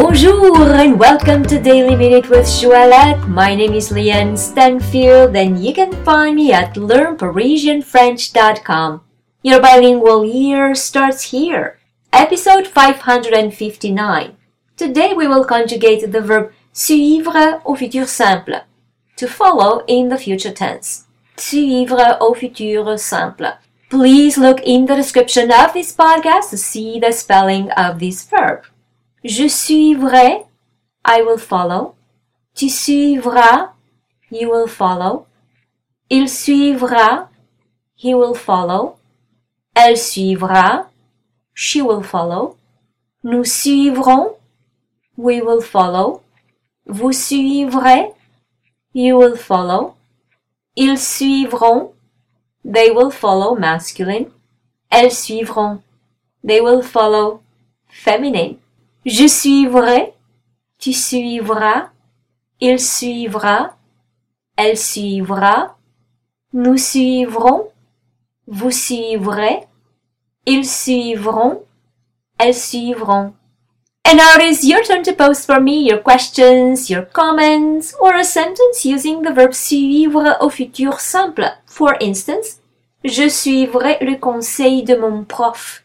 Bonjour and welcome to Daily Minute with Joëlette. My name is Leanne Stanfield and you can find me at learnparisianfrench.com. Your bilingual year starts here. Episode 559. Today we will conjugate the verb suivre au futur simple. To follow in the future tense. Suivre au futur simple. Please look in the description of this podcast to see the spelling of this verb. Je suivrai, I will follow. Tu suivras, you will follow. Il suivra, he will follow. Elle suivra, she will follow. Nous suivrons, we will follow. Vous suivrez, you will follow. Ils suivront, they will follow masculine. Elles suivront, they will follow feminine. Je suivrai, tu suivras, il suivra, elle suivra, nous suivrons, vous suivrez, ils suivront, elles suivront. And now it is your turn to post for me your questions, your comments, or a sentence using the verb suivre au futur simple. For instance, je suivrai le conseil de mon prof.